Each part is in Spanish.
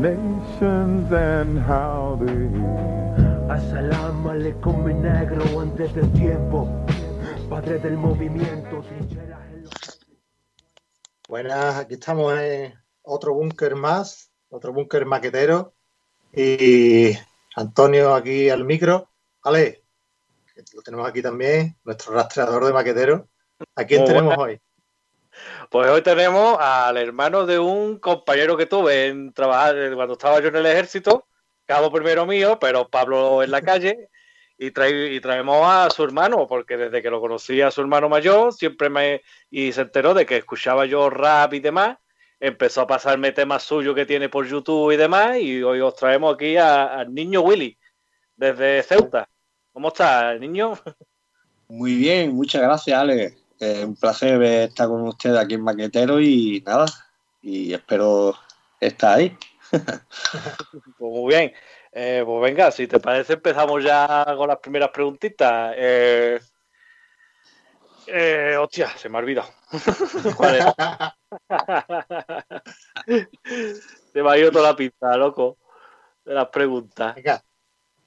nations and how they. Assalam alaikum mi negro antes del tiempo, padre del movimiento, trincheras en los... Buenas, aquí estamos en otro búnker más, otro búnker maquetero. Y Antonio aquí al micro. Ale, lo tenemos aquí también, nuestro rastreador de maquetero. ¿A quién Muy tenemos buena. hoy? Pues hoy tenemos al hermano de un compañero que tuve en trabajar eh, cuando estaba yo en el ejército, cabo primero mío, pero Pablo en la calle, y, trae- y traemos a su hermano, porque desde que lo conocí a su hermano mayor, siempre me. y se enteró de que escuchaba yo rap y demás, empezó a pasarme temas suyos que tiene por YouTube y demás, y hoy os traemos aquí al niño Willy, desde Ceuta. ¿Cómo está, niño? Muy bien, muchas gracias, Ale. Eh, un placer estar con ustedes aquí en Maquetero y nada, y espero estar ahí. Pues muy bien. Eh, pues venga, si te parece, empezamos ya con las primeras preguntitas. Eh, eh, hostia, se me ha olvidado. Se me ha ido toda la pista, loco, de las preguntas. Venga,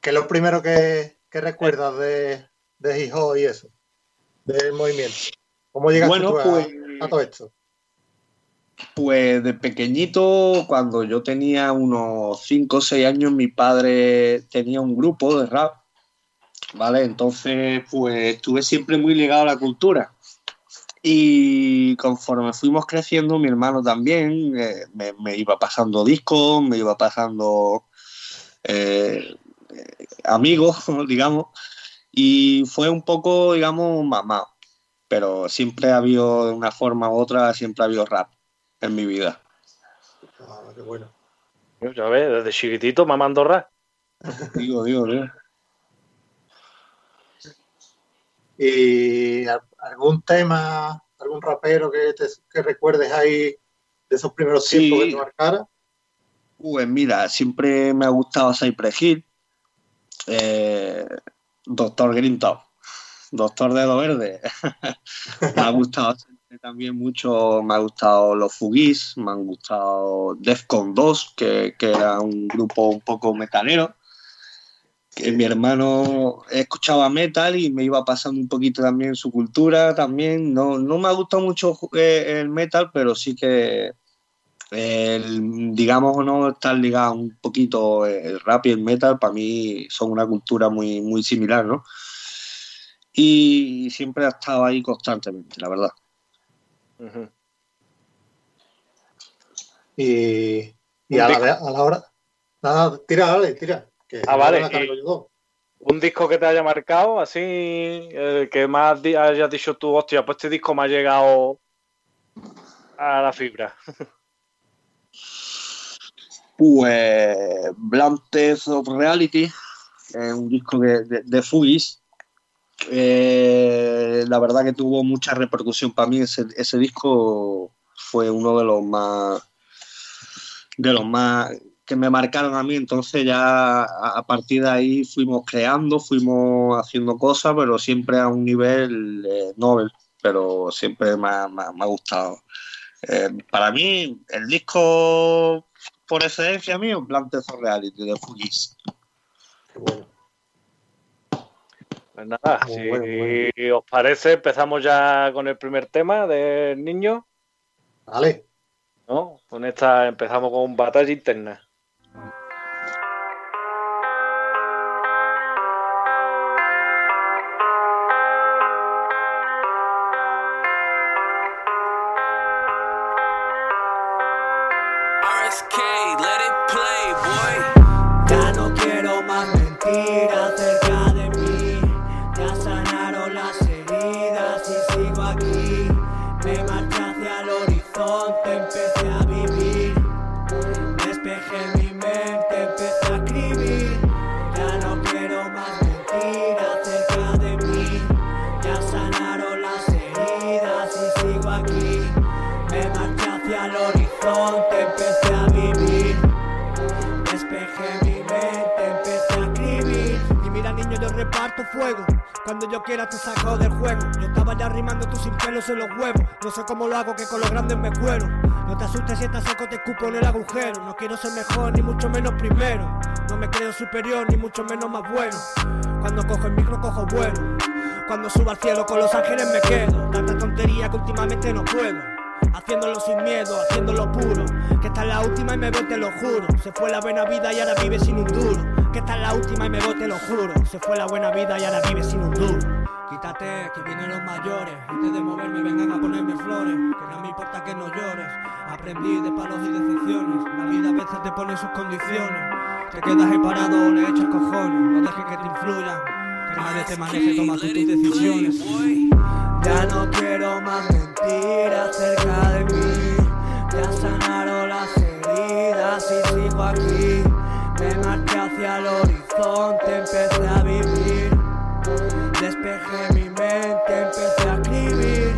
¿qué es lo primero que, que recuerdas de, de Hijo y eso? Del movimiento. ¿Cómo llegaste Bueno, tú a, pues- a todo esto? Pues de pequeñito, cuando yo tenía unos 5 o 6 años, mi padre tenía un grupo de rap, ¿vale? Entonces, pues estuve siempre muy ligado a la cultura. Y conforme fuimos creciendo, mi hermano también eh, me, me iba pasando discos, me iba pasando eh, eh, amigos, digamos, y fue un poco, digamos, mamá. Pero siempre ha habido, de una forma u otra, siempre ha habido rap en mi vida. Ah, qué bueno. Ya ves, desde chiquitito mamando rap. Digo, digo, digo. ¿Y al- algún tema, algún rapero que, te- que recuerdes ahí de esos primeros Sí. tiempos que te marcara? Pues mira, siempre me ha gustado Cypress Hill, eh, Doctor Grimtop, Doctor Dedo Verde. me ha gustado también mucho, me ha gustado los Fugis, me han gustado Defcon 2, que, que era un grupo un poco metalero. Mi hermano escuchaba metal y me iba pasando un poquito también su cultura. También no, no me ha gustado mucho eh, el metal, pero sí que el, digamos o no, estar ligado un poquito el rap y el metal, para mí son una cultura muy, muy similar, ¿no? Y siempre ha estado ahí constantemente, la verdad. Y, a, la, a hora. Nada, tira, dale, tira. Que Ah, vale, yo. Un disco que te haya marcado, así, eh, que más di- hayas dicho tú, hostia, pues este disco me ha llegado a la fibra. Pues Blunt Test of Reality, es un disco de, de, de Fugis. Eh, la verdad que tuvo mucha repercusión para mí. Ese, disco fue uno de los más de los más que me marcaron a mí. Entonces ya a, partir de ahí fuimos creando, fuimos haciendo cosas, pero siempre a un nivel eh, Nobel. Pero siempre me ha, me ha- gustado. Eh, para mí, el disco por excelencia mío, Plantes of Reality de Fugis. Pues nada, Muy si bueno, bueno. os parece, empezamos ya con el primer tema del niño, Vale. ¿no? Con esta empezamos con batalla interna. Yo reparto fuego. Cuando yo quiera te saco del juego. Yo estaba ya rimando tú sin pelos en los huevos. No sé cómo lo hago, que con los grandes me cuelo. No te asustes si estás seco, te escupo en el agujero. No quiero ser mejor, ni mucho menos primero. No me creo superior, ni mucho menos más bueno. Cuando cojo el micro, cojo bueno. Cuando subo al cielo con los ángeles me quedo. Tanta tontería que últimamente no puedo. Haciéndolo sin miedo, haciéndolo puro. Que esta es la última y me voy, te lo juro. Se fue la buena vida y ahora vive sin un duro. Que esta es la última y me voy, te lo juro. Se fue la buena vida y ahora vive sin un duro. Quítate, que vienen los mayores. Antes de moverme, vengan a ponerme flores. Que no me importa que no llores. Aprendí de palos y decepciones. La vida a veces te pone sus condiciones. Te quedas ahí parado o le echas cojones. No dejes que te influyan. Que nadie te maneje, toma tú tus decisiones. Ya no quiero más mentiras cerca de mí. Ya sanaron las heridas y sigo aquí. Me marché hacia el horizonte, empecé a vivir. Despejé mi mente, empecé a escribir.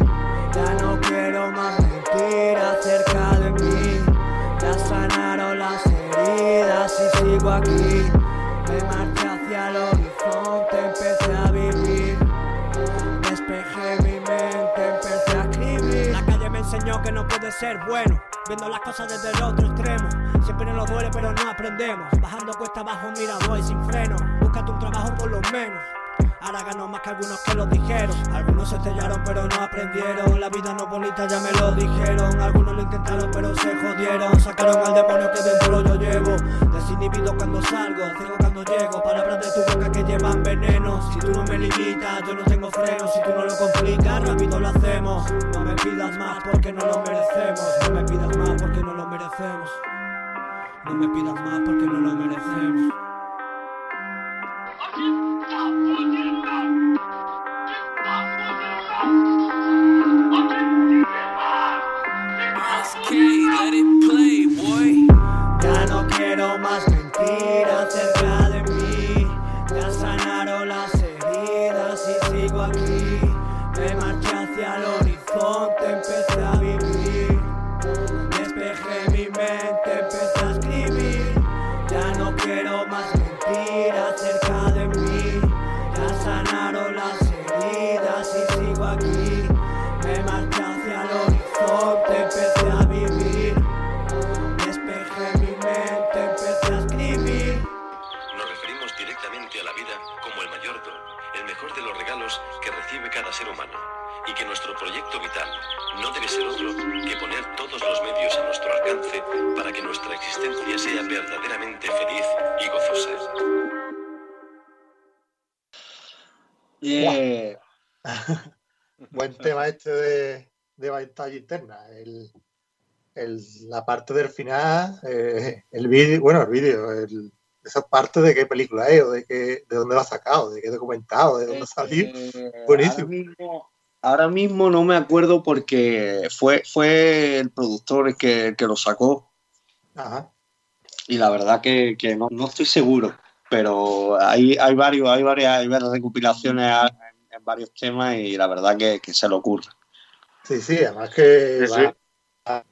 Ya no quiero más mentiras cerca de mí. Ya sanaron las heridas y sigo aquí. Me marché hacia el horizonte, empecé a vivir. Despejé mi mente, empecé a escribir. La calle me enseñó que no puede ser bueno, viendo las cosas desde el otro extremo. Siempre nos duele, pero no aprendemos. Bajando cuesta abajo, mira, voy sin freno. Búscate un trabajo por lo menos. Ahora gano más que algunos que lo dijeron. Algunos se estrellaron pero no aprendieron. La vida no es bonita, ya me lo dijeron. Algunos lo intentaron pero se jodieron. Sacaron al demonio que dentro yo llevo. Desinhibido cuando salgo, ciego cuando llego. Palabras de tu boca que llevan veneno. Si tú no me limitas, yo no tengo freno. Si tú no lo complicas, rápido lo hacemos. No me pidas más porque no lo merecemos. Me pidas más porque no no debe ser otro que poner todos los medios a nuestro alcance para que nuestra existencia sea verdaderamente feliz y gozosa. Eh, Buen tema este de, de batalla interna. El, el- la parte del final, eh, el vídeo, bueno, el vídeo, el- esa parte de qué película es, o de, qué, de dónde lo ha sacado, de qué documentado, de dónde salió. eh, Buenísimo. Ahora mismo, ahora mismo no me acuerdo porque fue, fue el productor el que, el que lo sacó Ajá. y la verdad que, que no, no estoy seguro, pero hay, hay, varios, hay, varias, hay varias recopilaciones en, en varios temas y la verdad que, que se lo ocurre. Sí, sí, además que Sí, va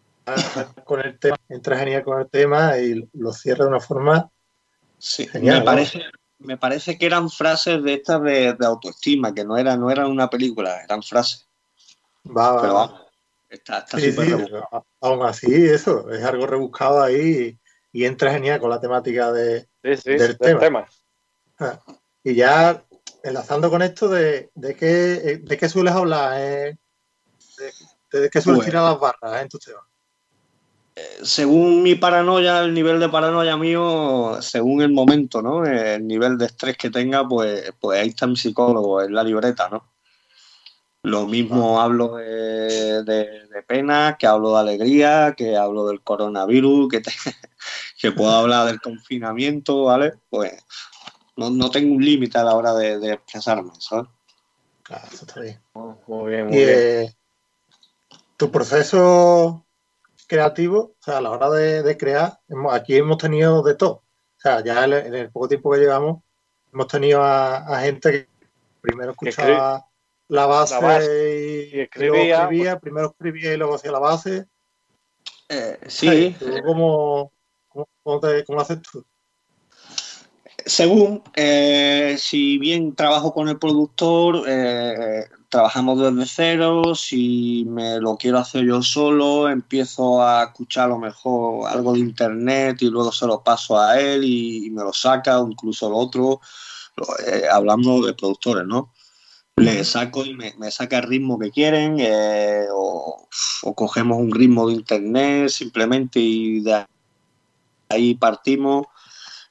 con el tema, entra genial con el tema y lo cierra de una forma. Sí, Genial, me, ¿no? Me parece que eran frases de estas de, de autoestima, que no, era, no eran una película, eran frases. Va, Pero vamos, está está sí, súper sí, rebuscado. aún así, eso, es algo rebuscado ahí y, y entra genial con la temática de, Sí, sí, Del del tema. tema. Y ya enlazando con esto de, de qué de qué sueles hablar, eh? de, de qué sueles tirar las barras eh, en tus temas. Según mi paranoia, el nivel de paranoia mío, según el momento, ¿no? El nivel de estrés que tenga, pues, pues ahí está mi psicólogo, en la libreta, ¿no? Lo mismo hablo de, de- de pena, que hablo de alegría, que hablo del coronavirus, que, te- que puedo hablar del confinamiento, ¿vale? Pues no, no tengo un límite a la hora de, de expresarme, ¿sabes? Claro, eso está bien. Muy bien, muy Y bien. eh, tu proceso creativo, o sea, a la hora de, de crear, hemos- aquí hemos tenido de todo. O sea, ya en el, en el poco tiempo que llevamos, hemos tenido a, a gente que primero escuchaba la base, la base y, y y luego escribía, escribía, primero escribía y luego hacía la base. Eh, sí, ¿Tú ¿Cómo, cómo, cómo te- cómo lo haces tú? según, eh, si bien trabajo con el productor, eh, trabajamos desde cero, si me lo quiero hacer yo solo, empiezo a escuchar a lo mejor algo de internet y luego se lo paso a él y, y me lo saca, o incluso el otro, eh, hablando de productores, ¿no? Le saco y me, me saca el ritmo que quieren, eh, o, o cogemos un ritmo de internet simplemente y de ahí partimos,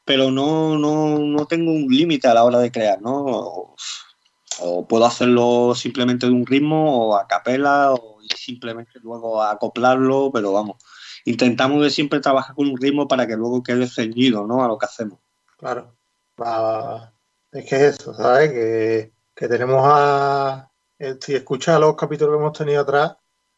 pero no, no, no tengo un límite a la hora de crear, ¿no? O, puedo hacerlo simplemente de un ritmo o a capela o y simplemente luego acoplarlo, pero vamos, intentamos de siempre trabajar con un ritmo para que luego quede ceñido, ¿no? A lo que hacemos. Claro. Va- es que es eso, ¿sabes? Que, que tenemos a. Si escuchas los capítulos que hemos tenido atrás,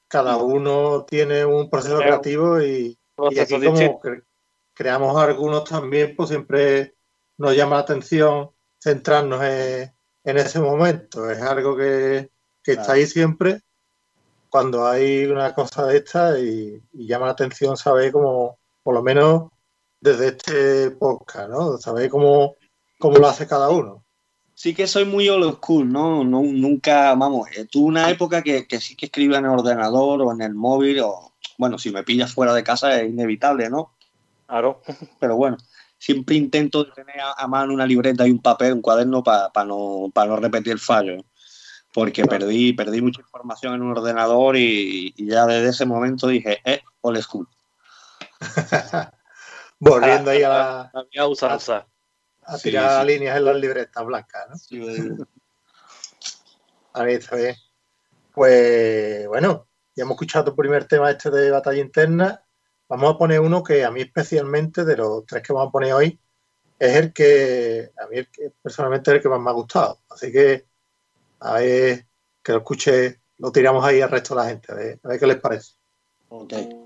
cada uno tiene un proceso Claro. creativo y, y aquí como cre- creamos algunos también, pues siempre nos llama la atención centrarnos en, en ese momento. Es algo que, que está ahí siempre cuando hay una cosa de esta y, y llama la atención saber cómo, por lo menos desde este podcast, ¿no? Saber cómo, cómo lo hace cada uno. Sí que soy muy old school, ¿no? No- nunca, vamos, eh, tuve una época que, que sí que escribía en el ordenador o en el móvil, o bueno, si me pillas fuera de casa es inevitable, ¿no? Claro. Pero bueno, siempre intento tener a, a mano una libreta y un papel, un cuaderno para no, pa no repetir fallos. Porque Claro. perdí, perdí mucha información en un ordenador y, y ya desde ese momento dije, eh, old school. Volviendo ahí a, la- usanza. a Sí, tirar sí. líneas en las libretas blancas, ¿no? Sí, Ahí está bien. Pues bueno, ya hemos escuchado tu primer tema este de batalla interna. Vamos a poner uno que a mí especialmente, de los tres que vamos a poner hoy, es el que a mí personalmente es el que más me ha gustado. Así que a ver que lo escuche, lo tiramos ahí al resto de la gente, a ver, a ver qué les parece. ok.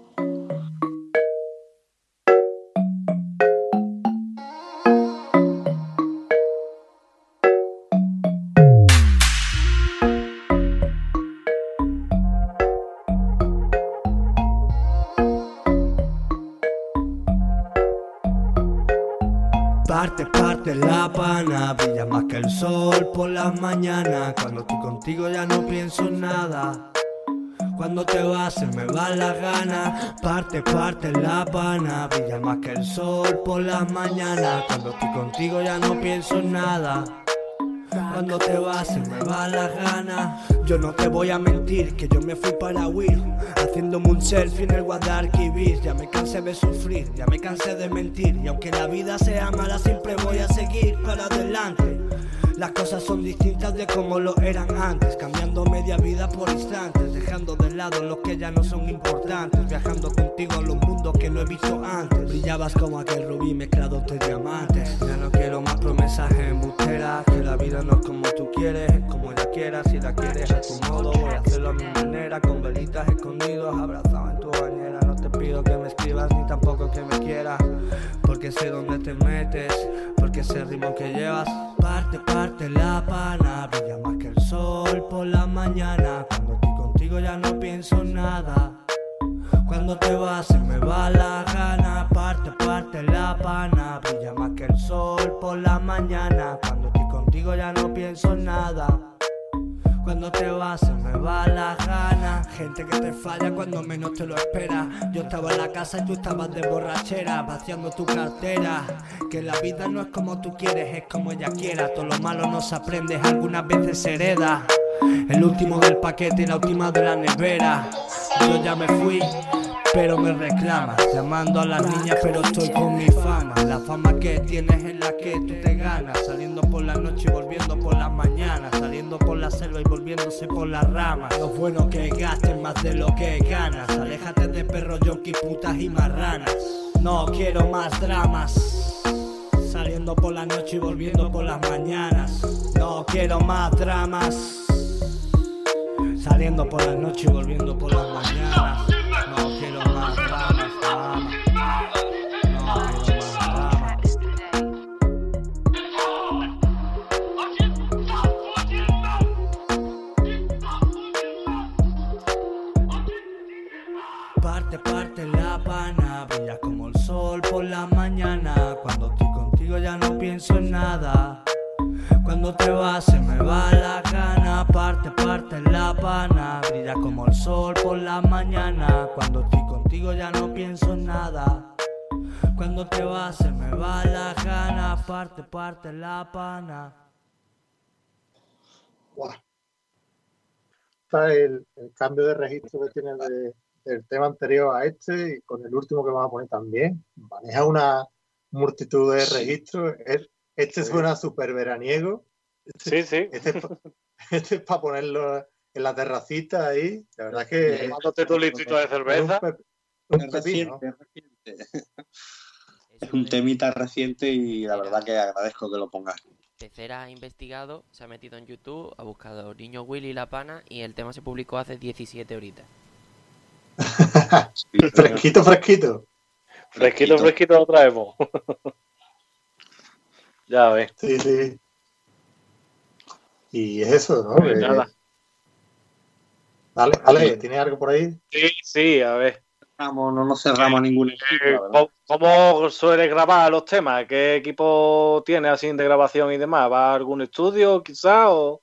Contigo ya no pienso en nada. Cuando te vas se me va la gana. Parte, parte la pana, brilla más que el sol por las mañanas. Cuando estoy contigo ya no pienso en nada. Cuando te vas se me va la gana. Yo no te voy a mentir que yo me fui para huir. Haciéndome un selfie en el Guadalquivir. Ya me cansé de sufrir, ya me cansé de mentir. Y aunque la vida sea mala, siempre voy a seguir para adelante. Las cosas son distintas de como lo eran antes, cambiando media vida por instantes, dejando de lado los que ya no son importantes, viajando contigo a los mundos que no he visto antes. Brillabas como aquel rubí mezclado entre diamantes. Ya no quiero más promesas embusteras, que la vida no es como tú quieres, es como ella quiera. Si la quieres a tu modo, voy a hacerlo a mi manera, con velitas escondidos, abrazado en tu bañera. No te pido que me tampoco que me quieras, porque sé dónde te metes, porque sé el ritmo que llevas. Parte, parte la pana, brilla más que el sol por la mañana. Cuando estoy contigo ya no pienso en nada. Cuando te vas se me va la gana, parte, parte la pana, brilla más que el sol por la mañana. Cuando estoy contigo ya no pienso en nada. Cuando te vas se me va la gana. Gente que te falla cuando menos te lo esperas. Yo estaba en la casa y tú estabas de borrachera, vaciando tu cartera. Que la vida no es como tú quieres, es como ella quiera. Todo lo malo no se aprende, algunas veces se hereda. El último del paquete y la última de la nevera. Yo ya me fui, pero me reclamas. Llamando a las niñas, pero estoy con mi fama. La fama que tienes es la que tú te ganas. Saliendo por la noche y volviendo por las mañanas. Saliendo por la selva y volviéndose por las ramas. Lo bueno que gastes más de lo que ganas. Aléjate de perros, yonki, putas y marranas. No quiero más dramas. Saliendo por la noche y volviendo por las mañanas. No quiero más dramas. Saliendo por la noche y volviendo por las mañanas. Cuando te vas se me va la gana, parte, parte la pana. El, el cambio de registro que tiene de- del tema anterior a este y con el último que vamos a poner también. Maneja una multitud de registros. El- Este suena súper veraniego. Sí, sí. Este es, pa- este es para ponerlo en la terracita ahí. La verdad es que Tomándote tu litrito de un, cerveza. pe- un Es pepino. reciente, es reciente. Es un de- temita reciente y la verdad que agradezco que lo pongas. Pecera ha investigado, se ha metido en YouTube, ha buscado Niño Willy La Pana y el tema se publicó hace 17 horitas. Fresquito, fresquito. Fresquito, fresquito lo traemos. ya ves. Sí, sí. Y es eso, ¿no? Pues Que- nada. Dale, dale, ¿tienes algo por ahí? Sí, sí, a ver. No nos cerramos ningún equipo, Eh. ¿Cómo, sueles grabar los temas? ¿Qué equipo tienes así de grabación y demás? ¿Va a algún estudio quizá? O...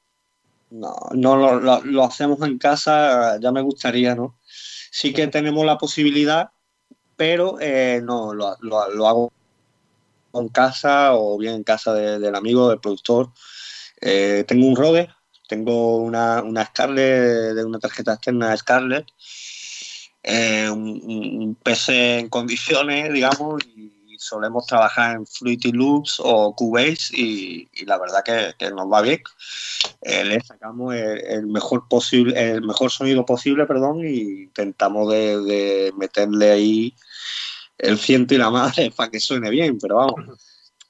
No, no lo, lo- lo hacemos en casa, ya me gustaría, ¿no? Sí que tenemos la posibilidad, pero eh, no, lo, lo- lo hago en casa o bien en casa de- del amigo, del productor. Eh, tengo un Rode, tengo una, una Scarlett, de una tarjeta externa Scarlett, eh, un, PC en condiciones, digamos, y solemos trabajar en Fruity Loops o Cubase y, y la verdad que, que nos va bien. Eh, le sacamos el, el mejor posible el mejor sonido posible perdón y intentamos de, de meterle ahí el ciento y la madre para que suene bien pero vamos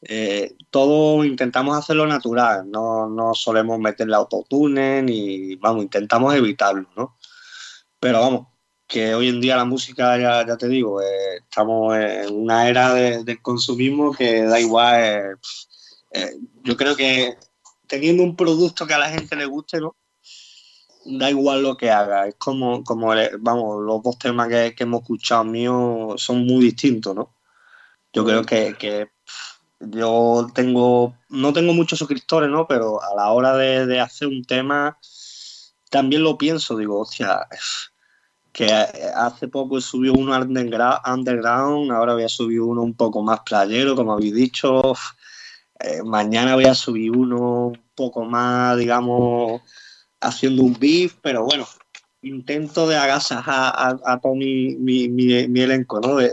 eh, todo intentamos hacerlo natural no, no solemos meterle autotune ni vamos intentamos evitarlo no pero vamos que hoy en día la música ya, ya te digo eh, estamos en una era de- consumismo que da igual eh, eh, yo creo que teniendo un producto que a la gente le guste, ¿no? Da igual lo que haga. Es como, como vamos, los dos temas que, hemos escuchado míos son muy distintos, ¿no? Yo creo que, que, yo tengo, no tengo muchos suscriptores, ¿no? Pero a la hora de, de hacer un tema, también lo pienso, digo, hostia, que hace poco subí uno underground, ahora voy a subir uno un poco más playero, como habéis dicho. Eh, mañana voy a subir uno un poco más, digamos, haciendo un beef, pero bueno, intento de agasajar a, a todo mi, mi, mi- mi elenco, ¿no? De,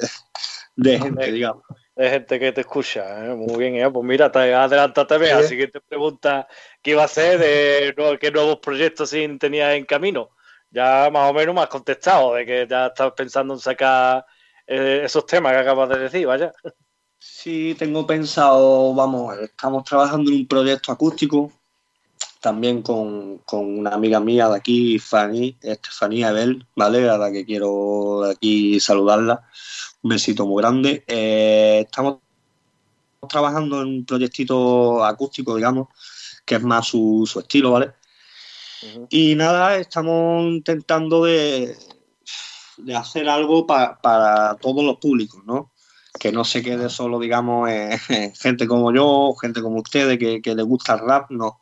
de gente, digamos. de gente que te escucha. ¿eh? Muy bien, ¿eh? pues mira, te adelántate a la siguiente pregunta que iba a ser de qué nuevos proyectos sin tenías en camino. Ya más o menos me has contestado de que ya estás pensando en sacar eh, esos temas que acabas de decir, vaya. Sí, tengo pensado, vamos, estamos trabajando en un proyecto acústico, también con, con una amiga mía de aquí, Fanny, Estefanía Ebel, ¿vale? A la que quiero aquí saludarla. Un besito muy grande. Eh, estamos trabajando en un proyectito acústico, digamos, que es más su, su estilo, ¿vale? Y nada, estamos intentando de, de hacer algo pa- para todos los públicos, ¿no? Que no se quede solo, digamos, en gente como yo, gente como ustedes que, que les gusta el rap, no.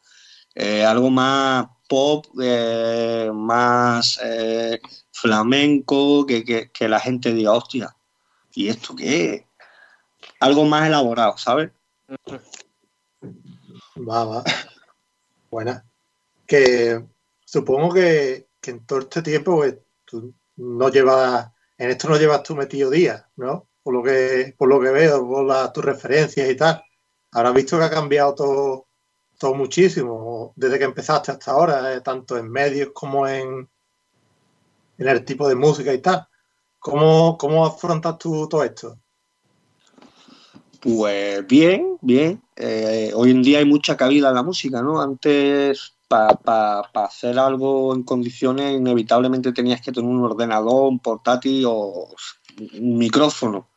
Eh, algo más pop, eh, más eh, flamenco, que, que- que la gente diga, hostia, ¿y esto qué es? Algo más elaborado, ¿sabes? Va, va. Buena. Que supongo que, que en todo este tiempo pues, tú no llevas, en esto no llevas tú metido días, ¿no? Por lo que, por lo que veo, por las tus referencias y tal. Habrás visto que ha cambiado todo, todo muchísimo desde que empezaste hasta ahora, eh, tanto en medios como en, en el tipo de música y tal. ¿Cómo, cómo afrontas tú todo esto? Pues bien, bien. Eh, hoy en día hay mucha cabida en la música, ¿no? Antes, para hacer algo en condiciones, inevitablemente tenías que tener un ordenador, un portátil o un micrófono.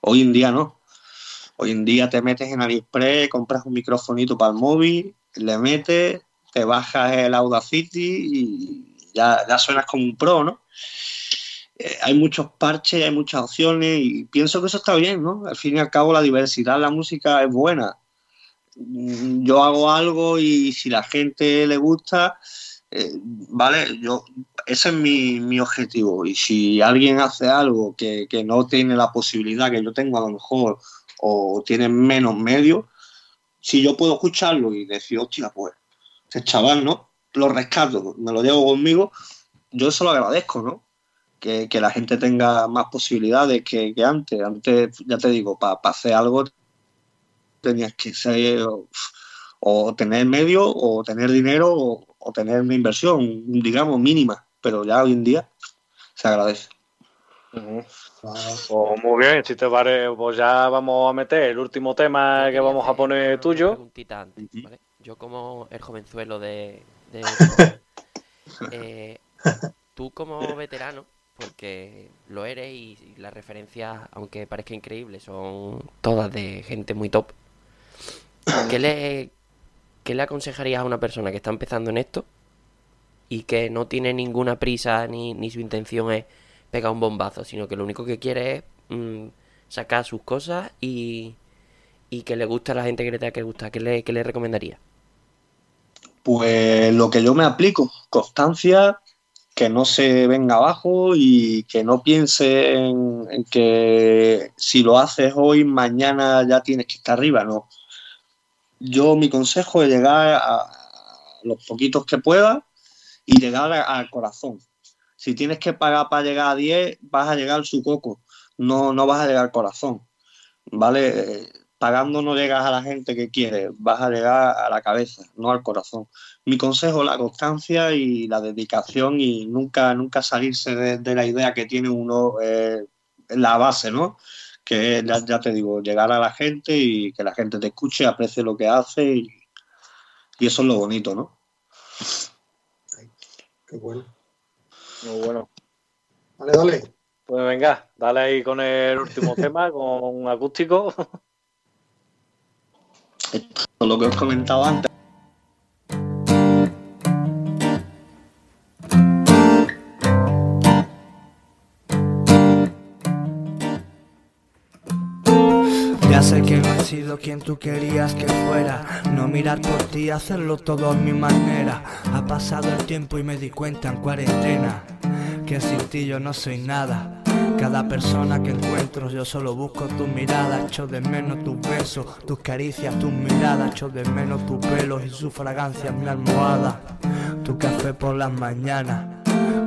Hoy en día no. Hoy en día te metes en AliExpress, compras un microfonito para el móvil, le metes, te bajas el Audacity y ya, suenas como un pro, ¿no? Eh, hay muchos parches, hay muchas opciones y pienso que eso está bien, ¿no? Al fin y al cabo la diversidad en la música es buena. Mm, yo hago algo y si la gente le gusta, eh, vale, yo ese es mi, mi objetivo. Y si alguien hace algo que, que no tiene la posibilidad que yo tengo a lo mejor o tiene menos medios, si yo puedo escucharlo y decir, hostia, pues, este chaval, ¿no? Lo rescato, me lo llevo conmigo, yo eso lo agradezco, ¿no? Que, que la gente tenga más posibilidades que, que antes. Antes, ya te digo, para hacer algo tenías que ser o, o tener medio o tener dinero o, o tener una inversión, digamos, mínima. Pero ya hoy en día se agradece. Ujú. Pues muy bien, si te parece, pues ya vamos a meter el último tema que vamos a poner tuyo. preguntita antes, Ujú. ¿vale? Yo como el jovenzuelo de... de- eh, tú como veterano, porque lo eres y, y las referencias, aunque parezca increíble, son todas de gente muy top. ¿Qué le, qué le aconsejarías a una persona que está empezando en esto y que no tiene ninguna prisa ni, ni su intención es pegar un bombazo, sino que lo único que quiere es mm, sacar sus cosas y, y que le gusta a la gente que le tenga que gustar? ¿Qué le, qué le recomendaría? Pues lo que yo me aplico, constancia, que no se venga abajo y que no piense en, en que si lo haces hoy, mañana ya tienes que estar arriba, no. Yo mi consejo es llegar a los poquitos que puedas y llegar al corazón. Si tienes que pagar para llegar a 10, vas a llegar al su coco, no, no vas a llegar al corazón, ¿vale? Pagando no llegas a la gente que quieres, vas a llegar a la cabeza, no al corazón. Mi consejo, la constancia y la dedicación y nunca, nunca salirse de, la idea que tiene uno eh, la base, ¿no? Que ya, ya te digo, llegar a la gente y que la gente te escuche, aprecie lo que hace y, y eso es lo bonito, ¿no? Qué bueno. Muy bueno. Dale, dale. Pues venga, dale ahí con el último tema, con un acústico. Esto es lo que os comentaba antes. Sido quien tú querías que fuera. No mirar por ti, hacerlo todo a mi manera. Ha pasado el tiempo y me di cuenta en cuarentena que sin ti yo no soy nada. Cada persona que encuentro yo solo busco tu mirada, echo de menos tus besos, tus caricias, tus miradas, echo de menos tus pelos y su fragancia en mi almohada, tu café por las mañanas.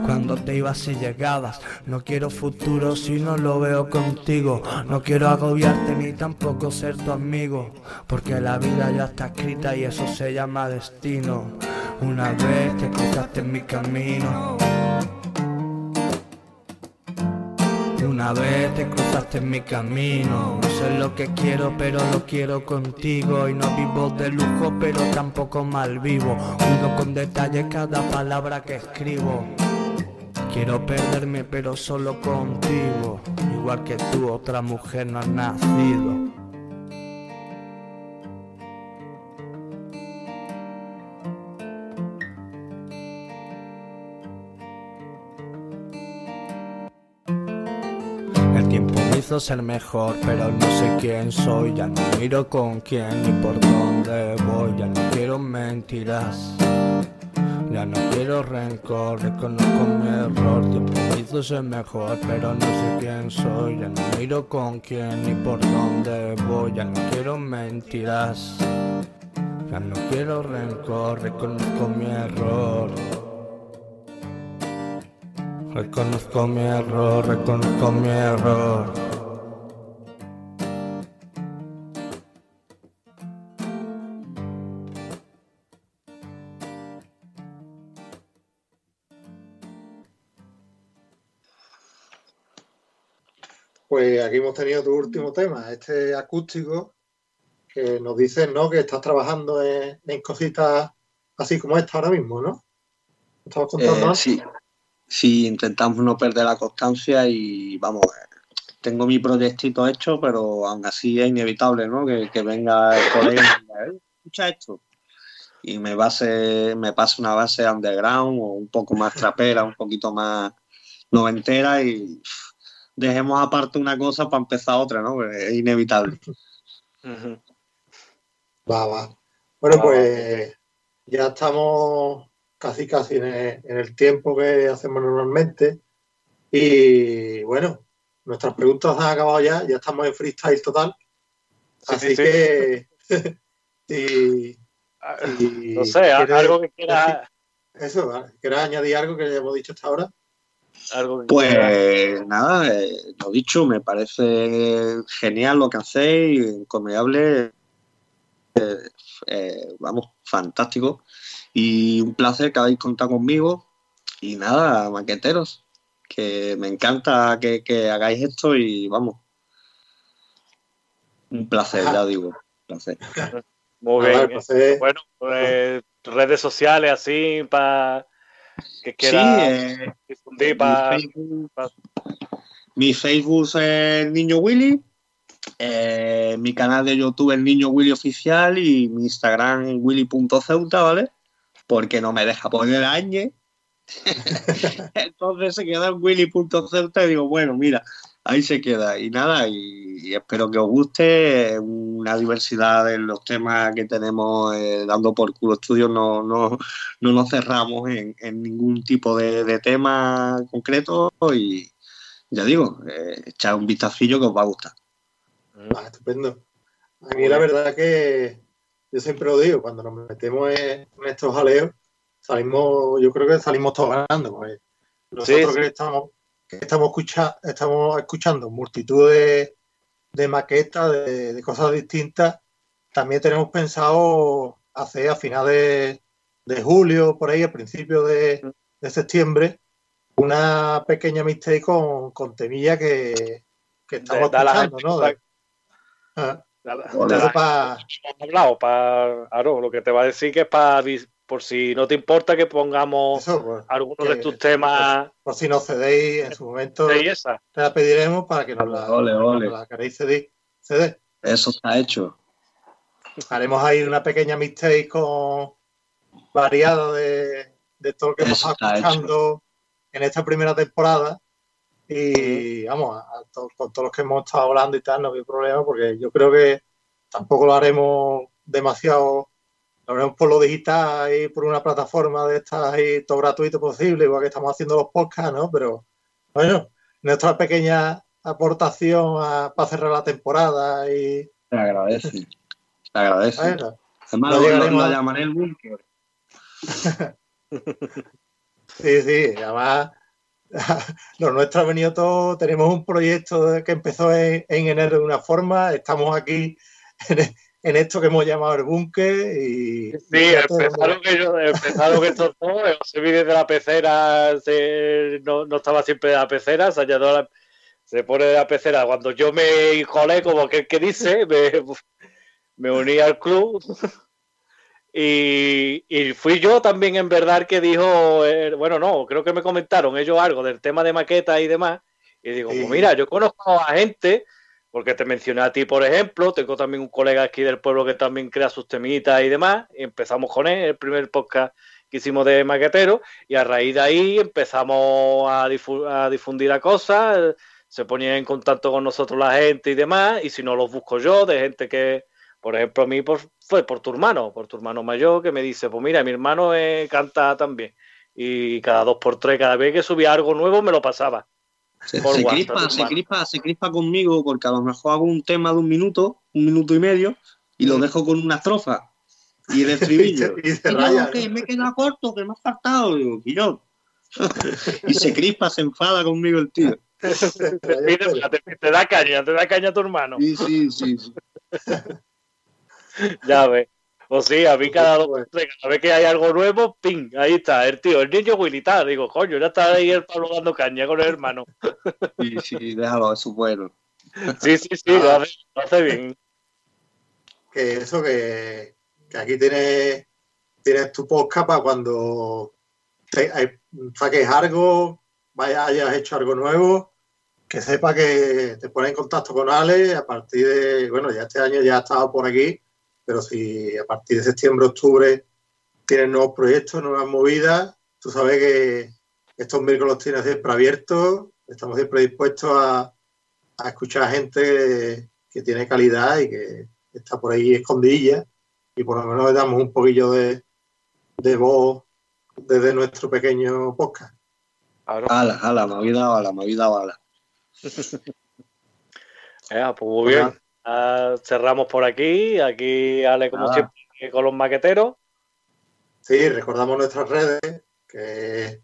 Cuando te ibas y llegabas, no quiero futuro si no lo veo contigo. No quiero agobiarte ni tampoco ser tu amigo, porque la vida ya está escrita y eso se llama destino. Una vez te cruzaste en mi camino. Una vez te cruzaste en mi camino. No sé lo que quiero, pero lo quiero contigo. Y no vivo de lujo, pero tampoco mal vivo. Cuido con detalle cada palabra que escribo. Quiero perderme, pero solo contigo. Igual que tú, otra mujer no ha nacido. El tiempo me hizo ser mejor, pero no sé quién soy. Ya no miro con quién ni por dónde voy. Ya no quiero mentiras. Ya no quiero rencor, reconozco mi error. Tiempo me hizo ser mejor, pero no sé quién soy. Ya no miro con quién ni por dónde voy. Ya no quiero mentiras. Ya no quiero rencor, reconozco mi error. Reconozco mi error, reconozco mi error. Aquí hemos tenido tu último tema, este acústico, que nos dices, ¿no? Que estás trabajando en, en cositas así como esta ahora mismo, ¿no? ¿Estabas contando Eh, sí, sí, intentamos no perder la constancia y vamos, tengo mi proyectito hecho, pero aún así es inevitable, ¿no? Que, que venga el colega y me diga, "Eh, escucha esto. Y me base, me pase una base underground o un poco más trapera, un poquito más noventera y pff, dejemos aparte una cosa para empezar otra, ¿no? Es inevitable. Va, va. Bueno, Va, pues ya estamos casi casi en el, en el tiempo que hacemos normalmente. Y bueno, nuestras preguntas han acabado ya, ya estamos en freestyle total. Sí, Así sí, sí. que si, Ah, si No sé, quieres algo que quiera. Eso, ¿vale? ¿quieres añadir algo que hayamos dicho hasta ahora? Algo que quiera- Pues nada, eh, lo dicho, me parece genial lo que hacéis, encomiable, eh, eh, vamos, fantástico. Y un placer que habéis contado conmigo. Y nada, maqueteros, que me encanta que, que hagáis esto y vamos. Un placer, ya digo, un placer. Muy bien. entonces, Bueno, pues redes sociales así para que Sí, eh, difundir mi para. Facebook, mi Facebook es Niño Willy, eh, mi canal de YouTube es Niño Willy Oficial y mi Instagram es willy.ceuta, ¿vale? Porque no me deja poner añe. Entonces se queda en willy.ceuta y digo, bueno, mira, ahí se queda. Y nada, y, y espero que os guste una diversidad de los temas que tenemos eh, dando por culo estudios. No, no, no nos cerramos en, en ningún tipo de, de tema concreto y ya digo, eh, echad un vistacillo que os va a gustar. Ah, estupendo. A mí la verdad que yo siempre lo digo, cuando nos metemos en, estos jaleos, salimos, yo creo que salimos todos ganando. porque nosotros Sí, sí. que estamos, estamos, escucha- estamos escuchando multitud de, de maquetas, de, de cosas distintas, también tenemos pensado hacer a finales de julio, por ahí, a principios de, de septiembre, una pequeña mixtape con, con temilla que, que estamos escuchando, ¿no? Ah, Da- da- Hola. entonces, pa- hemos hablado para Aro, lo que te va a decir que es para por si no te importa que pongamos eso, pues, algunos que- de tus temas por si nos cedéis en su momento, esa. te la pediremos para que nos la, Ole, ole. nos la queréis ceder. ceder. Eso está hecho. Haremos ahí una pequeña mixtape con variada de, de todo lo que hemos estado está escuchando en esta primera temporada. Y vamos, a, a to- con todos los que hemos estado hablando y tal, no hay problema, porque yo creo que tampoco lo haremos demasiado, lo por lo digital y por una plataforma de estas y todo gratuito posible, igual que estamos haciendo los podcasts, ¿no? Pero bueno, nuestra pequeña aportación a- para cerrar la temporada y Se agradece. Se agradece. bueno, Además, no llegaremos lo a- llamaré el búnker. Sí, sí, además lo nuestro ha venido todo, tenemos un proyecto que empezó en, en enero de una forma, estamos aquí en, en esto que hemos llamado el búnker y... Sí, y empezaron que, yo, empezaron que estos dos, José desde la pecera, se- no, no estaba siempre de la pecera, se la- se pone de la pecera. Cuando yo me enjolé, como que, que dice, me, me uní al club. Y, y fui yo también en verdad que dijo, eh, bueno, no, creo que me comentaron ellos algo del tema de maquetas y demás. Y digo, Sí. pues mira, yo conozco a gente, porque te mencioné a ti, por ejemplo, tengo también un colega aquí del pueblo que también crea sus temitas y demás. Y empezamos con él, el primer podcast que hicimos de maquetero, y a raíz de ahí empezamos a, difu- a difundir la cosa, se ponía en contacto con nosotros la gente y demás, y si no los busco yo, de gente que, por ejemplo, a mí por- fue por tu hermano, por tu hermano mayor, que me dice, pues mira, mi hermano eh, canta también. Y cada dos por tres, cada vez que subía algo nuevo, me lo pasaba. Se, Por se WhatsApp, crispa, se crispa, se crispa conmigo porque a lo mejor hago un tema de un minuto, un minuto y medio, y lo dejo con una estrofa y el estribillo. Y se Y yo, raya, que me queda corto, que me ha faltado. Digo, y yo. y se crispa, se enfada conmigo el tío. Te, pide- te- te da caña, te da caña tu hermano. Sí, sí, sí. sí. Ya ves. O sí, a mí cada dos tres, cada vez que hay algo nuevo, ping, ahí está, el tío, el niño Willy tal. Digo, coño, ya está ahí el Pablo dando caña con el hermano. Sí, sí, déjalo, eso es bueno. Sí, sí, sí, lo hace, lo hace bien. que eso que, que aquí tienes, tienes tu podcast para cuando te, hay- saques algo, vaya, hayas hecho algo nuevo, que sepa que te pones en contacto con Ale a partir de, bueno, ya este año ya ha estado por aquí, pero si a partir de septiembre, octubre tienes nuevos proyectos, nuevas movidas, tú sabes que estos miércoles los tienes siempre abiertos, estamos siempre dispuestos a, a escuchar gente que, que tiene calidad y que está por ahí escondidilla y por lo menos le damos un poquillo de, de voz desde nuestro pequeño podcast. Ala, ala, me había dado ala, me había dado ala. Venga, pues muy bien. Ah, cerramos por aquí. Aquí Ale, como Nada. siempre, con los maqueteros. Sí, recordamos nuestras redes, que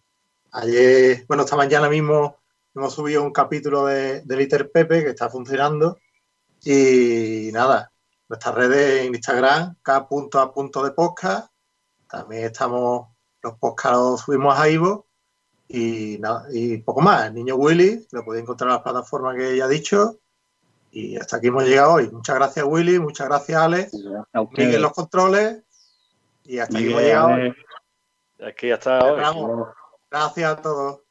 ayer, bueno, esta mañana mismo hemos subido un capítulo de, de Liter Pepe que está funcionando. Y nada, nuestras redes en Instagram, k punto a punto de podcast. También estamos, los podcasts los subimos a Ivo. Y nada, y poco más. Niño Willy, lo podéis encontrar en las plataformas que ya he dicho. Y hasta aquí hemos llegado hoy. Muchas gracias, Willy. Muchas gracias, Alex. A. Miguel, los controles. Y hasta aquí hemos llegado. Ale, Aquí ya está. hoy. Gracias a todos.